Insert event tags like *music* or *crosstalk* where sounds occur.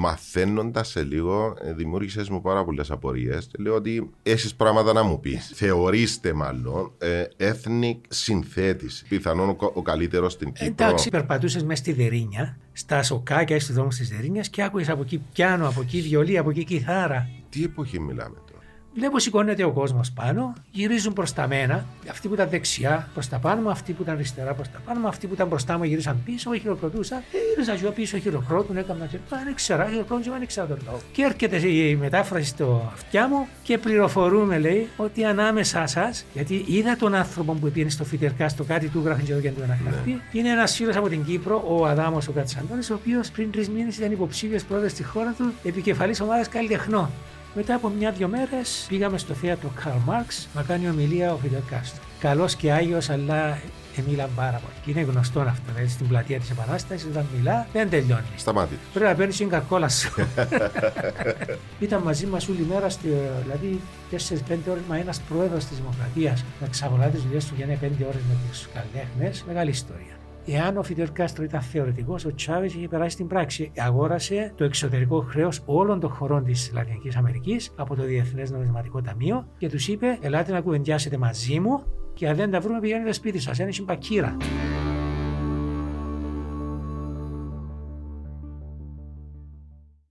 μαθαίνοντας σε λίγο, ε, δημιούργησες μου πάρα πολλές απορίες. Λέω ότι έχεις πράγματα να μου πεις. Θεωρήστε μάλλον ε, ethnic συνθέτηση. Πιθανόν ο, ο καλύτερος στην Κύπρο. Εντάξει, περπατούσες μέσα στη Δερίνια, στα σοκάκια, στους δρόμους της Δερίνιας και άκουγες από εκεί πιάνο, από εκεί βιολί, από εκεί κιθάρα. Τι εποχή μιλάμε. Βλέπω σηκώνεται ο κόσμος πάνω, γυρίζουν προς τα μένα. Αυτοί που ήταν δεξιά προς τα πάνω μου, αυτοί που ήταν αριστερά προς τα πάνω μου, αυτοί που ήταν μπροστά μου γυρίσαν πίσω, χειροκροτούσαν. Ε, γύριζα εγώ πίσω, χειροκρότουν, έκανα και δεν ξέρα, χειροκρότουν, δεν ξέρα τον λόγο. Και έρχεται η μετάφραση στο αυτιά μου και πληροφορούμε, λέει, ότι ανάμεσά σας, γιατί είδα τον άνθρωπο που πήγαινε στο Φιτερκά, στο κάτι του γράφει και εδώ και του ένα χαρτί, ναι. είναι ένας φίλος από την Κύπρο, ο Αδάμος ο Κατσαντώνης, ο οποίος πριν τρεις μήνες ήταν υποψήφιος πρόεδρος στη χώρας του, επικεφαλής ομάδας καλλιτεχνών. Μετά από μια-δυο μέρες πήγαμε στο θέατρο Karl Marx να κάνει ομιλία ο Φιντελ Κάστρο. Καλός και άγιος, αλλά μίλαν πάρα πολύ. Και είναι γνωστό αυτό. Δηλαδή στην πλατεία της Επανάστασης, όταν μιλά, δεν τελειώνει. Σταμάτη. Πρέπει να παίρνεις την καρκόλα σου. *laughs* Ήταν μαζί μας όλη μέρα, στη, δηλαδή 4-5 ώρες, μα ένας πρόεδρος της Δημοκρατίας να ξαγορά τις δουλειές του για 5 ώρες με τους καλλιτέχνες. Μεγάλη ιστορία. Εάν ο Φιντελ Κάστρο ήταν θεωρητικός, ο Τσάβε είχε περάσει στην πράξη. Αγόρασε το εξωτερικό χρέος όλων των χωρών της Λατινικής Αμερικής από το Διεθνές Νομισματικό Ταμείο και τους είπε: Ελάτε να κουβεντιάσετε μαζί μου και αν δεν τα βρούμε, πηγαίνετε σπίτι σας. Ένα συμπακύρα.